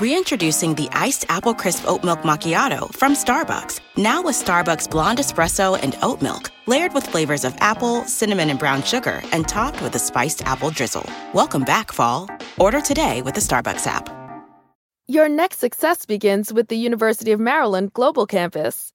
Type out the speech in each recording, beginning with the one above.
Reintroducing the iced apple crisp oat milk macchiato from Starbucks. Now with Starbucks blonde espresso and oat milk, layered with flavors of apple, cinnamon, and brown sugar, and topped with a spiced apple drizzle. Welcome back, fall. Order today with the Starbucks app. Your next success begins with the University of Maryland Global Campus.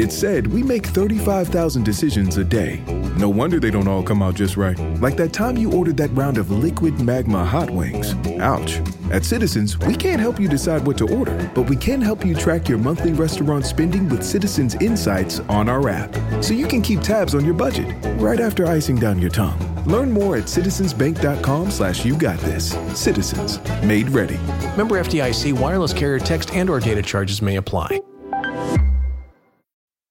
It said we make 35,000 decisions a day. No wonder they don't all come out just right. Like that time you ordered that round of liquid magma hot wings. Ouch. At Citizens, we can't help you decide what to order, but we can help you track your monthly restaurant spending with Citizens Insights on our app. So you can keep tabs on your budget right after icing down your tongue. Learn more at citizensbank.com slash you got this. Citizens. Made ready. Member FDIC wireless carrier text and or data charges may apply.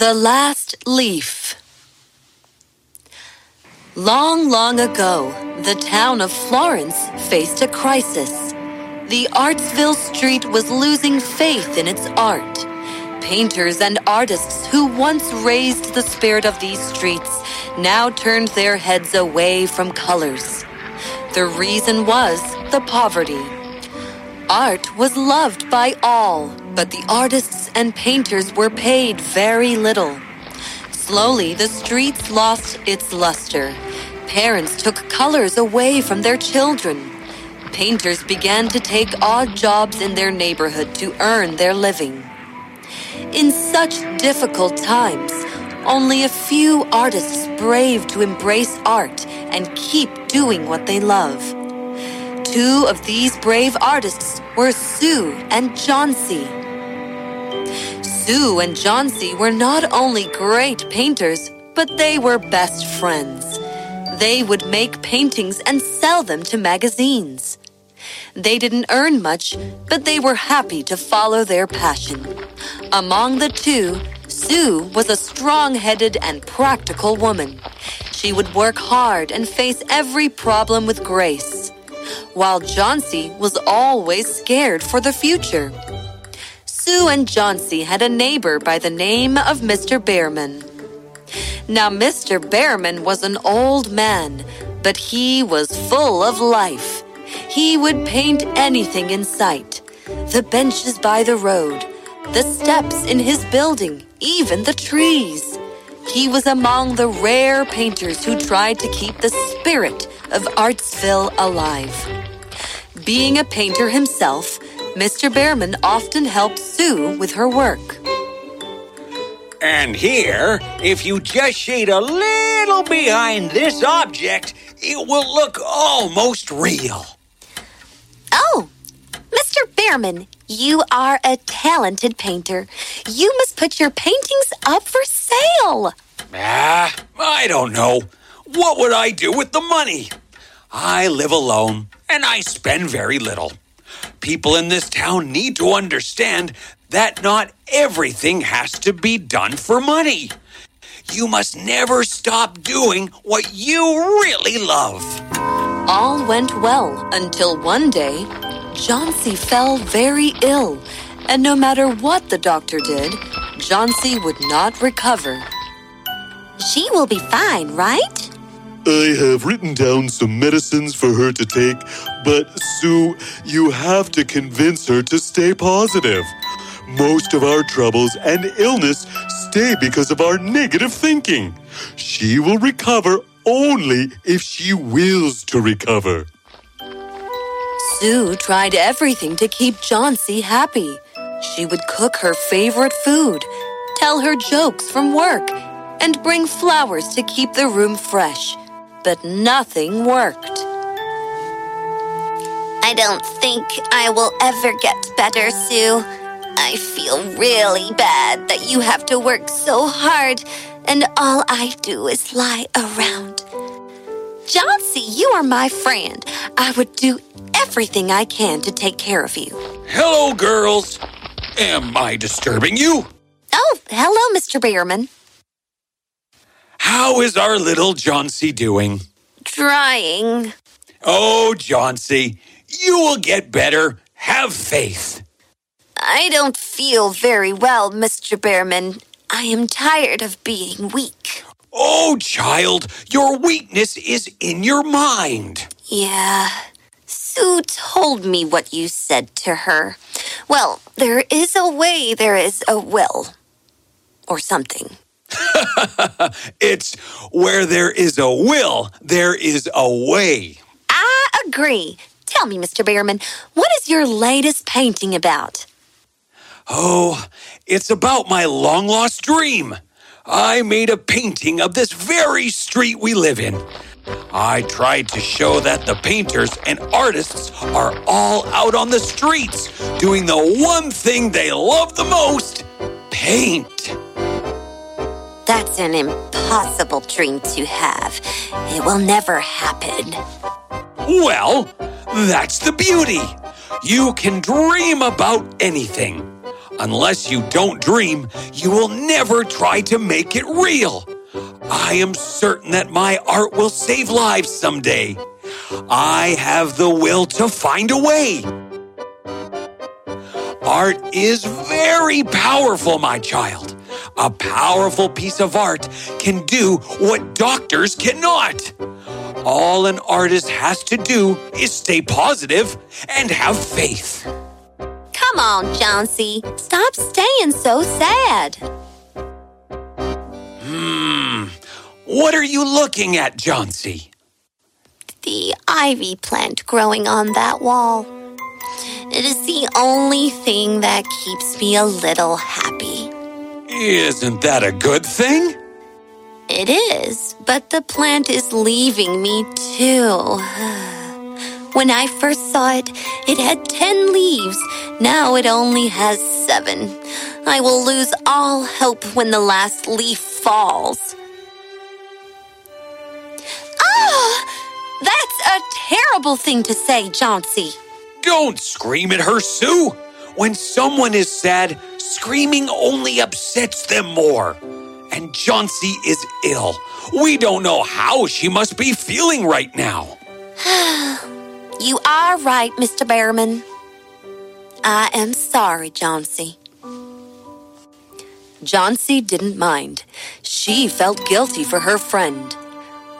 The Last Leaf. Long, long ago, the town of Florence faced a crisis. The Artsville Street was losing faith in its art. Painters and artists who once raised the spirit of these streets now turned their heads away from colors. The reason was the poverty. Art was loved by all, but the artists and painters were paid very little. Slowly, the streets lost its luster. Parents took colors away from their children. Painters began to take odd jobs in their neighborhood to earn their living. In such difficult times, only a few artists brave to embrace art and keep doing what they love. Two of these brave artists were Sue and Johnsy. Sue and Johnsy were not only great painters, but they were best friends. They would make paintings and sell them to magazines. They didn't earn much, but they were happy to follow their passion. Among the two, Sue was a strong headed and practical woman. She would work hard and face every problem with grace while Johnsy was always scared for the future. Sue and Johnsy had a neighbor by the name of Mr. Behrman. Now, Mr. Behrman was an old man, but he was full of life. He would paint anything in sight the benches by the road, the steps in his building, even the trees. He was among the rare painters who tried to keep the spirit of Artsville alive. Being a painter himself, Mr. Behrman often helped Sue with her work. And here, if you just shade a little behind this object, it will look almost real. Oh, Mr. Behrman, you are a talented painter. You must put your paintings up for sale. Ah, I don't know. What would I do with the money? I live alone and I spend very little. People in this town need to understand that not everything has to be done for money. You must never stop doing what you really love. All went well until one day, Johnsy fell very ill, and no matter what the doctor did, Johnsy would not recover. She will be fine, right? I have written down some medicines for her to take, but Sue, you have to convince her to stay positive. Most of our troubles and illness stay because of our negative thinking. She will recover only if she wills to recover. Sue tried everything to keep Johnsy happy. She would cook her favorite food, tell her jokes from work and bring flowers to keep the room fresh. But nothing worked. I don't think I will ever get better, Sue. I feel really bad that you have to work so hard and all I do is lie around. Johnsy, you are my friend. I would do everything I can to take care of you. Hello, girls. Am I disturbing you? Oh, hello, Mr. Behrman. How is our little Johnsy doing? Trying. Oh, Johnsy, you will get better. Have faith. I don't feel very well, Mr. Behrman. I am tired of being weak. Oh, child, your weakness is in your mind. Yeah. Sue told me what you said to her. Well, there is a way, there is a will. Or something. it's where there is a will, there is a way. I agree. Tell me, Mr. Behrman, what is your latest painting about? Oh, it's about my long lost dream. I made a painting of this very street we live in. I tried to show that the painters and artists are all out on the streets doing the one thing they love the most paint. That's an impossible dream to have. It will never happen. Well, that's the beauty. You can dream about anything. Unless you don't dream, you will never try to make it real. I am certain that my art will save lives someday. I have the will to find a way. Art is very powerful, my child. A powerful piece of art can do what doctors cannot. All an artist has to do is stay positive and have faith. Come on, Johnsy. Stop staying so sad. Hmm. What are you looking at, Johnsy? The ivy plant growing on that wall. It is the only thing that keeps me a little happy. Isn't that a good thing? It is, but the plant is leaving me too. When I first saw it, it had 10 leaves. Now it only has seven. I will lose all hope when the last leaf falls. Ah! That's a terrible thing to say, Johnsy. Don't scream at her, Sue. When someone is sad, screaming only upsets them more. And Johnsy is ill. We don't know how she must be feeling right now. You are right, Mr. Behrman. I am sorry, Johnsy. Johnsy didn't mind. She felt guilty for her friend.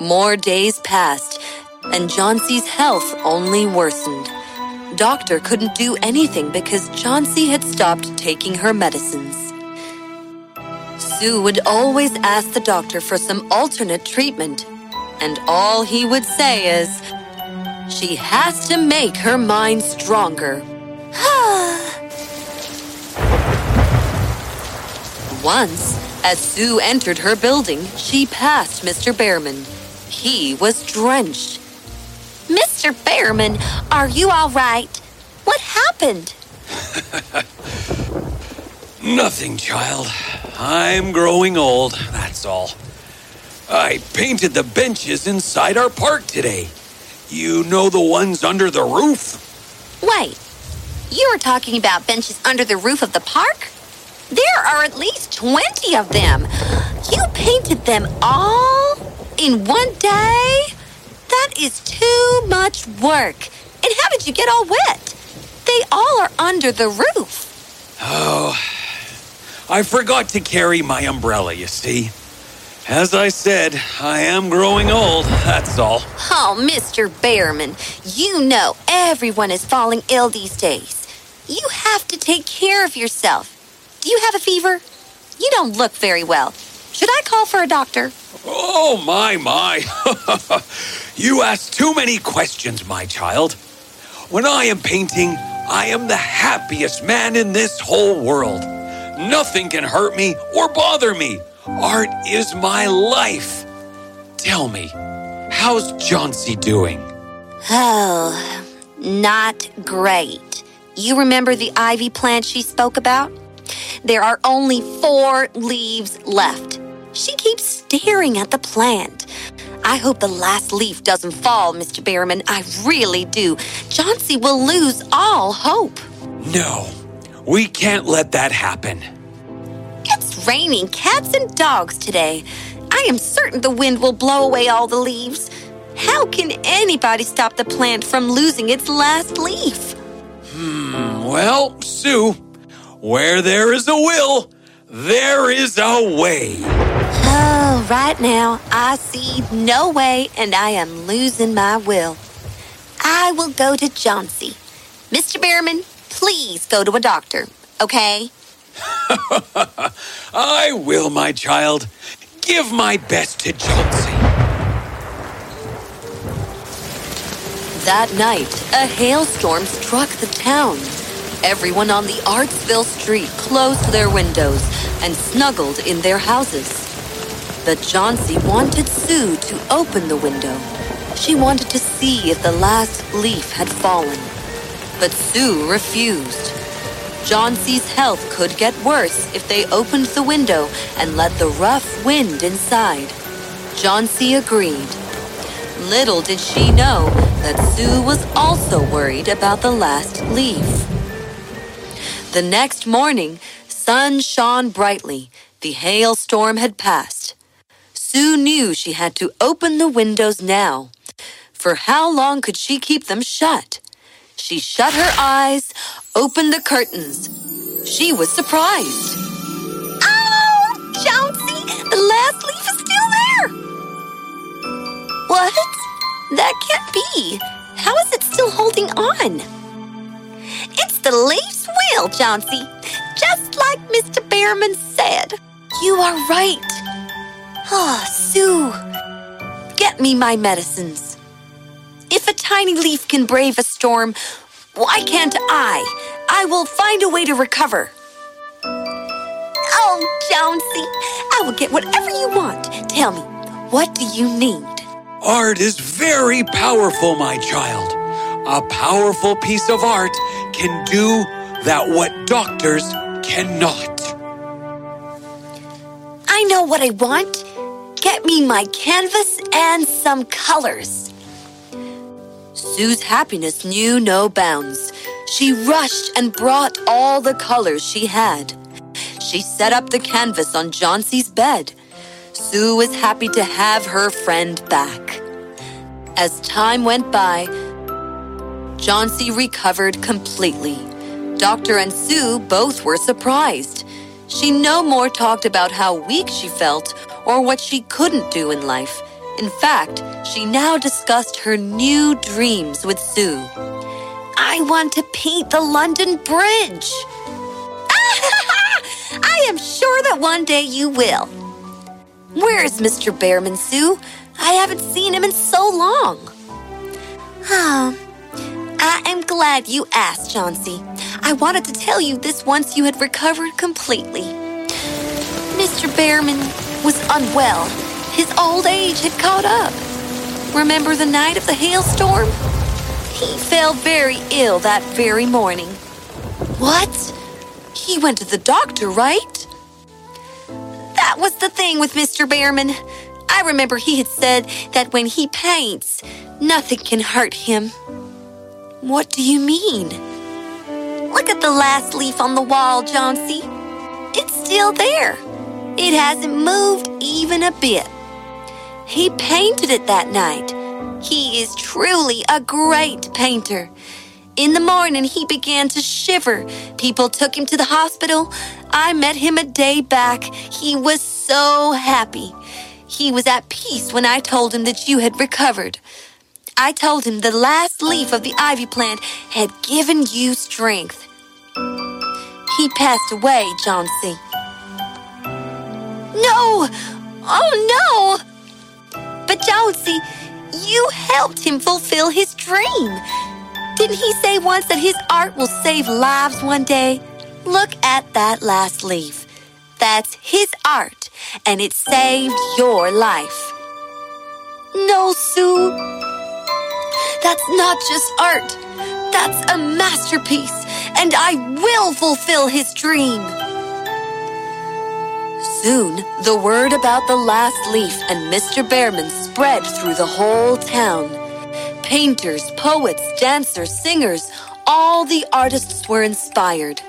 More days passed, and Johnsy's health only worsened. Doctor couldn't do anything because Johnsy had stopped taking her medicines. Sue would always ask the doctor for some alternate treatment, and all he would say is, she has to make her mind stronger. Once, as Sue entered her building, she passed Mr. Behrman. He was drenched. Mr. Behrman, are you all right? What happened? Nothing, child. I'm growing old, that's all. I painted the benches inside our park today. You know the ones under the roof? Wait, you were talking about benches under the roof of the park? There are at least 20 of them. You painted them all in one day? That is too much work. And how did you get all wet? They all are under the roof. Oh, I forgot to carry my umbrella, you see. As I said, I am growing old, that's all. Oh, Mr. Behrman, you know everyone is falling ill these days. You have to take care of yourself. Do you have a fever? You don't look very well. Should I call for a doctor? Oh, my, my. you ask too many questions, my child. When I am painting, I am the happiest man in this whole world. Nothing can hurt me or bother me. Art is my life. Tell me, how's Johnsy doing? Oh, not great. You remember the ivy plant she spoke about? There are only four leaves left. She keeps staring at the plant. I hope the last leaf doesn't fall, Mr. Behrman. I really do. Johnsy will lose all hope. No, we can't let that happen. It's raining cats and dogs today. I am certain the wind will blow away all the leaves. How can anybody stop the plant from losing its last leaf? Hmm, well, Sue, where there is a will, there is a way. Oh, right now, I see no way and I am losing my will. I will go to Johnsy. Mr. Behrman, please go to a doctor, okay? I will, my child. Give my best to Johnsy. That night, a hailstorm struck the town. Everyone on the Artsville street closed their windows and snuggled in their houses. But Johnsy wanted Sue to open the window. She wanted to see if the last leaf had fallen. But Sue refused. Johnsy's health could get worse if they opened the window and let the rough wind inside. Johnsy agreed. Little did she know that Sue was also worried about the last leaf. The next morning, sun shone brightly. The hailstorm had passed. Sue knew she had to open the windows now. For how long could she keep them shut? She shut her eyes, opened the curtains. She was surprised. Oh, Johnsy, the last leaf is still there. What? That can't be. How is it still holding on? It's the leaf's will, Johnsy. Just like Mr. Behrman said. You are right. Ah, Sue. Get me my medicines. If a tiny leaf can brave a storm, why can't I? I will find a way to recover. Oh, Johnsy, I will get whatever you want. Tell me, what do you need? Art is very powerful, my child. A powerful piece of art can do that what doctors cannot. I know what I want. Get me my canvas and some colors. Sue's happiness knew no bounds. She rushed and brought all the colors she had. She set up the canvas on Johnsy's bed. Sue was happy to have her friend back. As time went by, Johnsy recovered completely. Doctor and Sue both were surprised. She no more talked about how weak she felt or what she couldn't do in life. In fact, she now discussed her new dreams with Sue. I want to paint the London Bridge. I am sure that one day you will. Where is Mr. Behrman, Sue? I haven't seen him in so long. Oh, I am glad you asked, Johnsy. I wanted to tell you this once you had recovered completely. Mr. Behrman was unwell. His old age had caught up. Remember the night of the hailstorm? He fell very ill that very morning. What? He went to the doctor, right? That was the thing with Mr. Behrman. I remember he had said that when he paints, nothing can hurt him. What do you mean? Look at the last leaf on the wall, Johnsy. It's still there. It hasn't moved even a bit. He painted it that night. He is truly a great painter. In the morning, he began to shiver. People took him to the hospital. I met him a day back. He was so happy. He was at peace when I told him that you had recovered. I told him the last leaf of the ivy plant had given you strength. He passed away, Johnsy. No! Oh no! But Johnsy, you helped him fulfill his dream. Didn't he say once that his art will save lives one day? Look at that last leaf. That's his art, and it saved your life. No, Sue. That's not just art. That's a masterpiece, and I will fulfill his dream. Soon, the word about the last leaf and Mr. Behrman spread through the whole town. Painters, poets, dancers, singers, all the artists were inspired.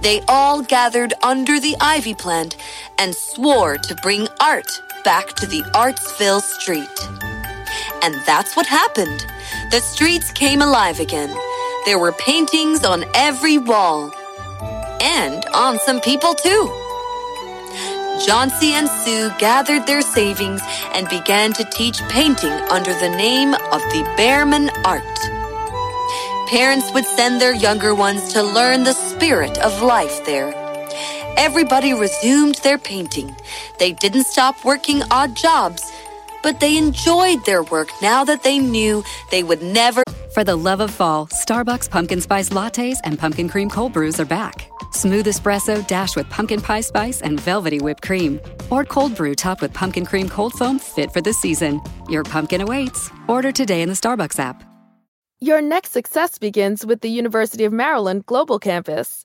They all gathered under the ivy plant and swore to bring art back to the Artsville street. And that's what happened. The streets came alive again. There were paintings on every wall. And on some people too. Johnsy and Sue gathered their savings and began to teach painting under the name of the Behrman Art. Parents would send their younger ones to learn the spirit of life there. Everybody resumed their painting. They didn't stop working odd jobs, but they enjoyed their work now that they knew they would never. For the love of fall, Starbucks pumpkin spice lattes and pumpkin cream cold brews are back. Smooth espresso dashed with pumpkin pie spice and velvety whipped cream. Or cold brew topped with pumpkin cream cold foam fit for the season. Your pumpkin awaits. Order today in the Starbucks app. Your next success begins with the University of Maryland Global Campus.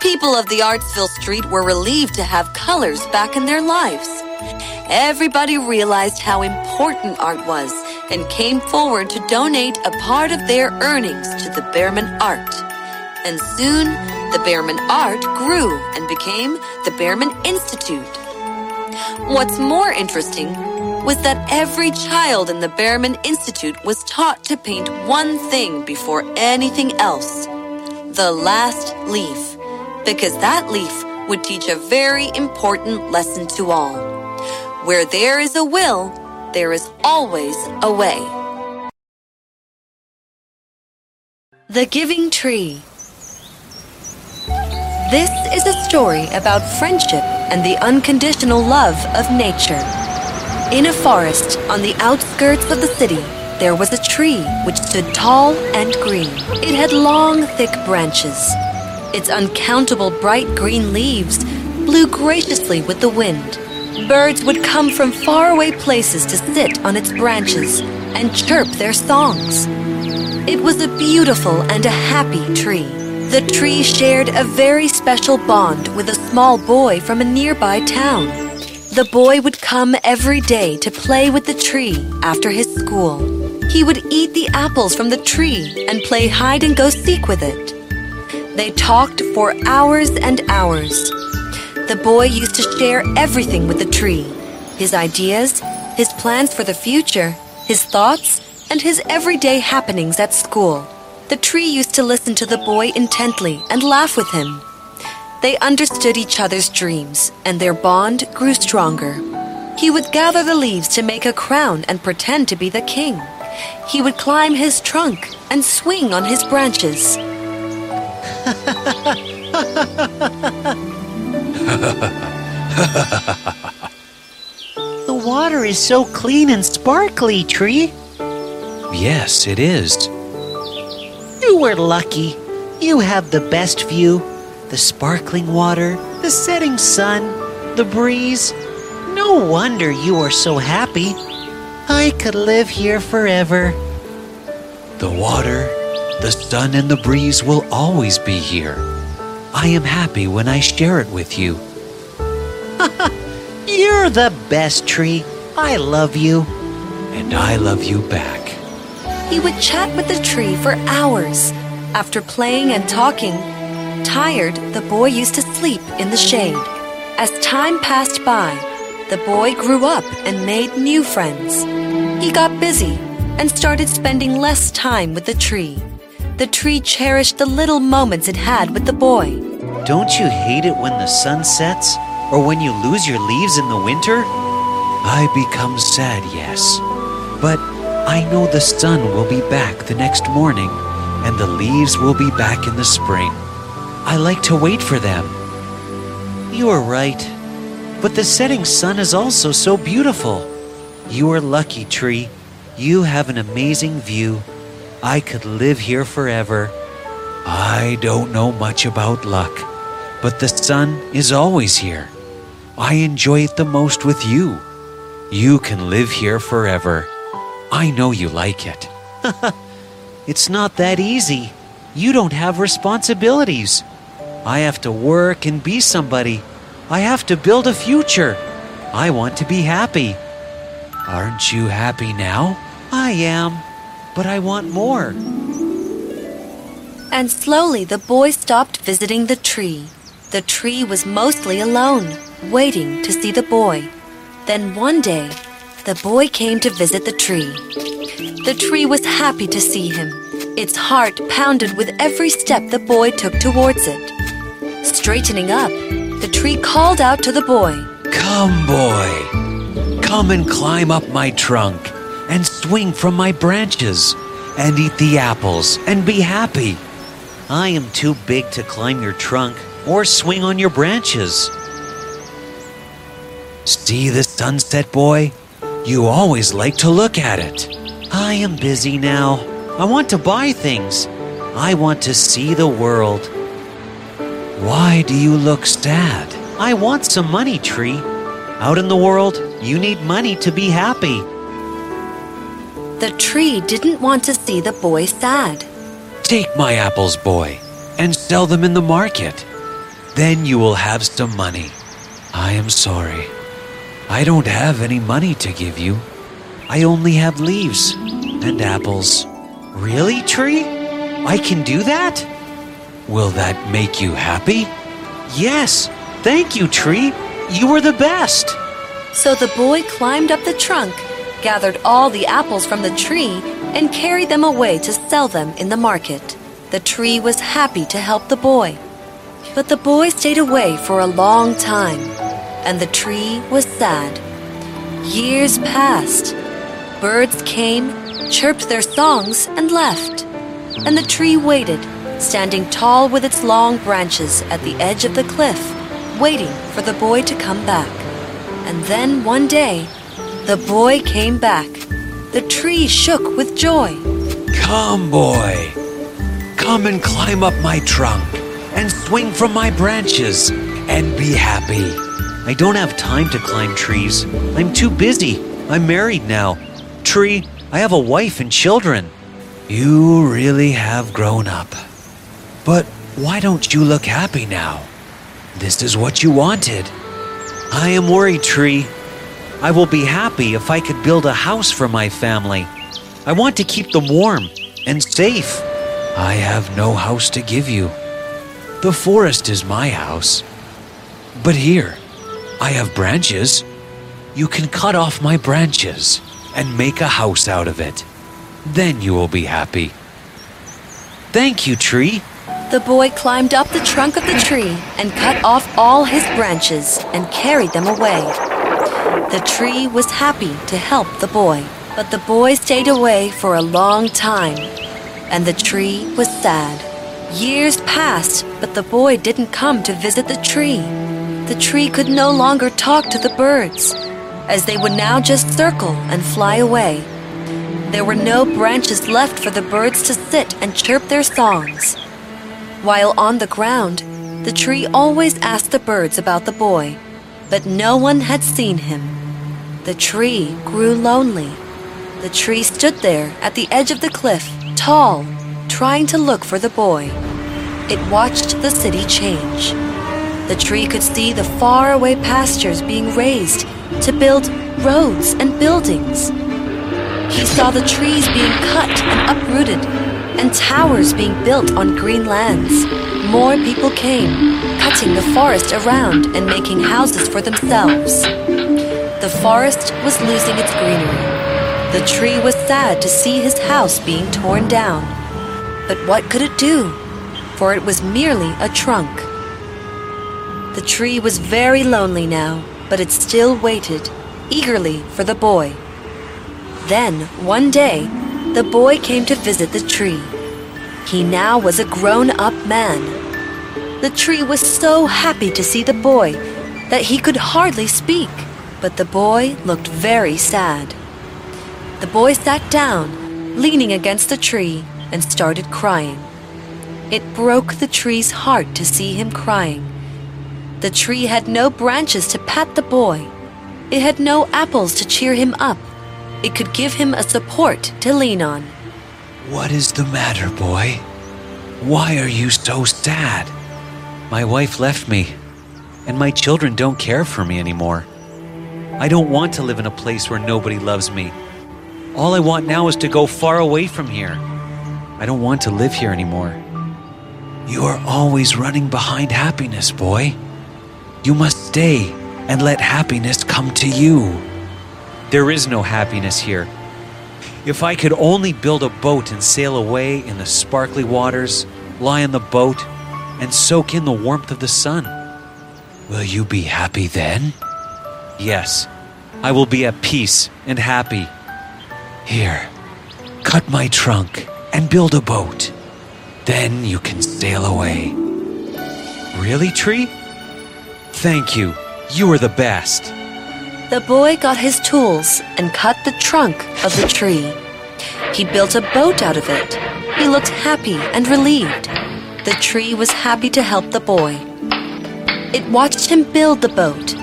people of the Artsville Street were relieved to have colors back in their lives. Everybody realized how important art was and came forward to donate a part of their earnings to the Behrman Art. And soon, the Behrman Art grew and became the Behrman Institute. What's more interesting was that every child in the Behrman Institute was taught to paint one thing before anything else the last leaf, because that leaf would teach a very important lesson to all. Where there is a will, there is always a way. The Giving Tree. This is a story about friendship and the unconditional love of nature. In a forest on the outskirts of the city, there was a tree which stood tall and green. It had long, thick branches. Its uncountable bright green leaves blew graciously with the wind. Birds would come from faraway places to sit on its branches and chirp their songs. It was a beautiful and a happy tree. The tree shared a very special bond with a small boy from a nearby town. The boy would come every day to play with the tree after his school. He would eat the apples from the tree and play hide and go seek with it. They talked for hours and hours. The boy used to share everything with the tree his ideas, his plans for the future, his thoughts, and his everyday happenings at school. The tree used to listen to the boy intently and laugh with him. They understood each other's dreams, and their bond grew stronger. He would gather the leaves to make a crown and pretend to be the king. He would climb his trunk and swing on his branches. The water is so clean and sparkly, Tree. Yes, it is. You were lucky. You have the best view the sparkling water, the setting sun, the breeze. No wonder you are so happy. I could live here forever. The water, the sun, and the breeze will always be here. I am happy when I share it with you. You're the best tree. I love you. And I love you back. He would chat with the tree for hours. After playing and talking, tired, the boy used to sleep in the shade. As time passed by, the boy grew up and made new friends. He got busy and started spending less time with the tree. The tree cherished the little moments it had with the boy. Don't you hate it when the sun sets? Or when you lose your leaves in the winter? I become sad, yes. But I know the sun will be back the next morning and the leaves will be back in the spring. I like to wait for them. You are right. But the setting sun is also so beautiful. You are lucky, tree. You have an amazing view. I could live here forever. I don't know much about luck, but the sun is always here. I enjoy it the most with you. You can live here forever. I know you like it. it's not that easy. You don't have responsibilities. I have to work and be somebody. I have to build a future. I want to be happy. Aren't you happy now? I am, but I want more. And slowly the boy stopped visiting the tree. The tree was mostly alone, waiting to see the boy. Then one day, the boy came to visit the tree. The tree was happy to see him. Its heart pounded with every step the boy took towards it. Straightening up, the tree called out to the boy Come, boy. Come and climb up my trunk and swing from my branches and eat the apples and be happy. I am too big to climb your trunk or swing on your branches. See the sunset, boy? You always like to look at it. I am busy now. I want to buy things. I want to see the world. Why do you look sad? I want some money, Tree. Out in the world, you need money to be happy. The tree didn't want to see the boy sad. Take my apples, boy, and sell them in the market. Then you will have some money. I am sorry. I don't have any money to give you. I only have leaves and apples. Really, Tree? I can do that? Will that make you happy? Yes. Thank you, Tree. You were the best. So the boy climbed up the trunk, gathered all the apples from the tree, and carried them away to sell them in the market. The tree was happy to help the boy. But the boy stayed away for a long time, and the tree was sad. Years passed. Birds came, chirped their songs, and left. And the tree waited, standing tall with its long branches at the edge of the cliff, waiting for the boy to come back. And then one day, the boy came back. The tree shook with joy. Come, boy. Come and climb up my trunk and swing from my branches and be happy. I don't have time to climb trees. I'm too busy. I'm married now. Tree, I have a wife and children. You really have grown up. But why don't you look happy now? This is what you wanted. I am worried, Tree. I will be happy if I could build a house for my family. I want to keep them warm and safe. I have no house to give you. The forest is my house. But here, I have branches. You can cut off my branches and make a house out of it. Then you will be happy. Thank you, Tree. The boy climbed up the trunk of the tree and cut off all his branches and carried them away. The tree was happy to help the boy, but the boy stayed away for a long time, and the tree was sad. Years passed, but the boy didn't come to visit the tree. The tree could no longer talk to the birds, as they would now just circle and fly away. There were no branches left for the birds to sit and chirp their songs. While on the ground, the tree always asked the birds about the boy, but no one had seen him. The tree grew lonely. The tree stood there at the edge of the cliff, tall, trying to look for the boy. It watched the city change. The tree could see the faraway pastures being raised to build roads and buildings. He saw the trees being cut and uprooted and towers being built on green lands. More people came, cutting the forest around and making houses for themselves. The forest was losing its greenery. The tree was sad to see his house being torn down. But what could it do? For it was merely a trunk. The tree was very lonely now, but it still waited, eagerly, for the boy. Then, one day, the boy came to visit the tree. He now was a grown up man. The tree was so happy to see the boy that he could hardly speak, but the boy looked very sad. The boy sat down, leaning against the tree, and started crying. It broke the tree's heart to see him crying. The tree had no branches to pat the boy. It had no apples to cheer him up. It could give him a support to lean on. What is the matter, boy? Why are you so sad? My wife left me, and my children don't care for me anymore. I don't want to live in a place where nobody loves me. All I want now is to go far away from here. I don't want to live here anymore. You are always running behind happiness, boy. You must stay and let happiness come to you. There is no happiness here. If I could only build a boat and sail away in the sparkly waters, lie in the boat, and soak in the warmth of the sun. Will you be happy then? Yes, I will be at peace and happy. Here, cut my trunk and build a boat. Then you can sail away. Really, Tree? Thank you. You are the best. The boy got his tools and cut the trunk of the tree. He built a boat out of it. He looked happy and relieved. The tree was happy to help the boy. It watched him build the boat.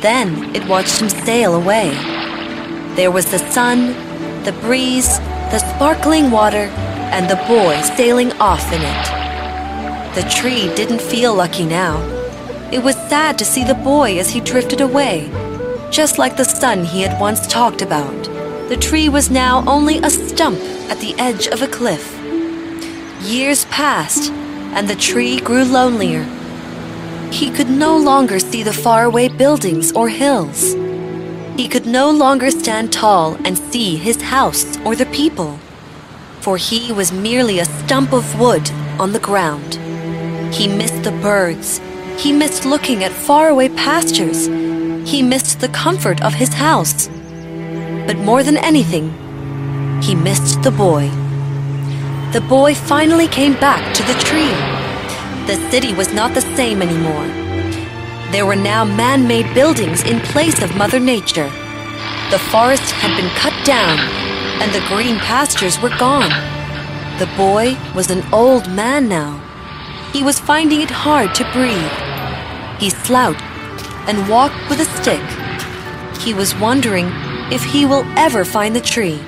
Then it watched him sail away. There was the sun, the breeze, the sparkling water, and the boy sailing off in it. The tree didn't feel lucky now. It was sad to see the boy as he drifted away, just like the sun he had once talked about. The tree was now only a stump at the edge of a cliff. Years passed, and the tree grew lonelier. He could no longer see the faraway buildings or hills. He could no longer stand tall and see his house or the people, for he was merely a stump of wood on the ground. He missed the birds. He missed looking at faraway pastures. He missed the comfort of his house. But more than anything, he missed the boy. The boy finally came back to the tree. The city was not the same anymore. There were now man made buildings in place of Mother Nature. The forest had been cut down, and the green pastures were gone. The boy was an old man now. He was finding it hard to breathe. He slouched and walked with a stick. He was wondering if he will ever find the tree.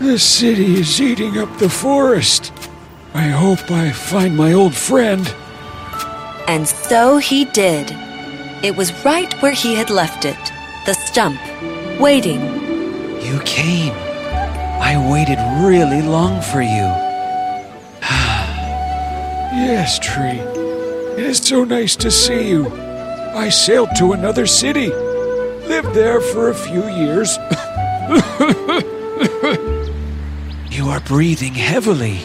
The city is eating up the forest. I hope I find my old friend. And so he did. It was right where he had left it the stump, waiting. You came. I waited really long for you. yes, Tree. It is so nice to see you. I sailed to another city. Lived there for a few years. you are breathing heavily.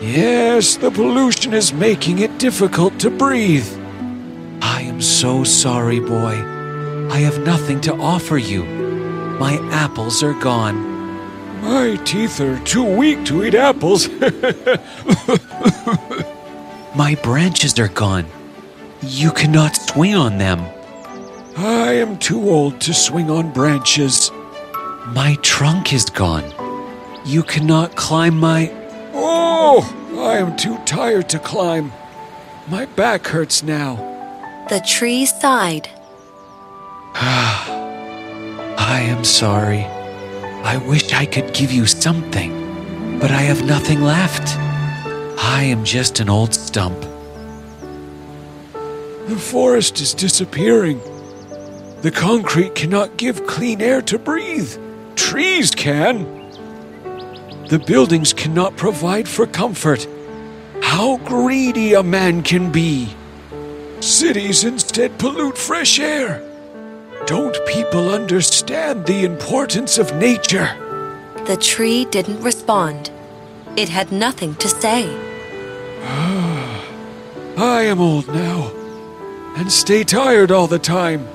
Yes, the pollution is making it difficult to breathe. I am so sorry, boy. I have nothing to offer you. My apples are gone. My teeth are too weak to eat apples. My branches are gone. You cannot swing on them. I am too old to swing on branches. My trunk is gone. You cannot climb my. Oh, I am too tired to climb. My back hurts now. The tree sighed. I am sorry. I wish I could give you something, but I have nothing left. I am just an old stump. The forest is disappearing. The concrete cannot give clean air to breathe. Trees can. The buildings cannot provide for comfort. How greedy a man can be! Cities instead pollute fresh air. Don't people understand the importance of nature? The tree didn't respond. It had nothing to say. I am old now. And stay tired all the time.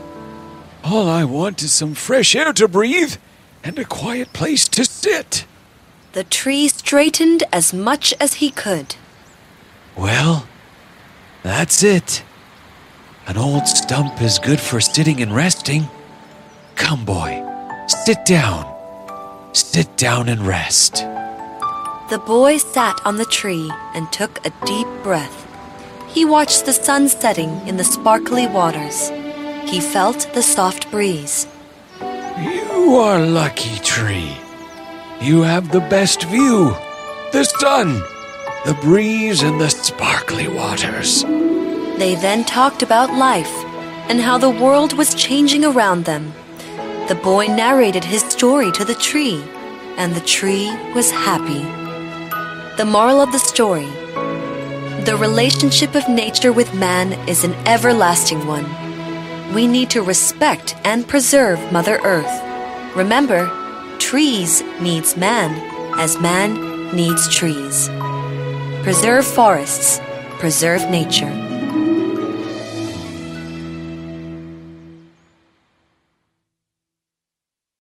All I want is some fresh air to breathe and a quiet place to sit. The tree straightened as much as he could. Well, that's it. An old stump is good for sitting and resting. Come, boy, sit down. Sit down and rest. The boy sat on the tree and took a deep breath. He watched the sun setting in the sparkly waters. He felt the soft breeze. You are lucky, tree. You have the best view. The sun, the breeze, and the sparkly waters. They then talked about life and how the world was changing around them. The boy narrated his story to the tree, and the tree was happy. The moral of the story The relationship of nature with man is an everlasting one. We need to respect and preserve Mother Earth. Remember, trees needs man as man needs trees. Preserve forests, preserve nature.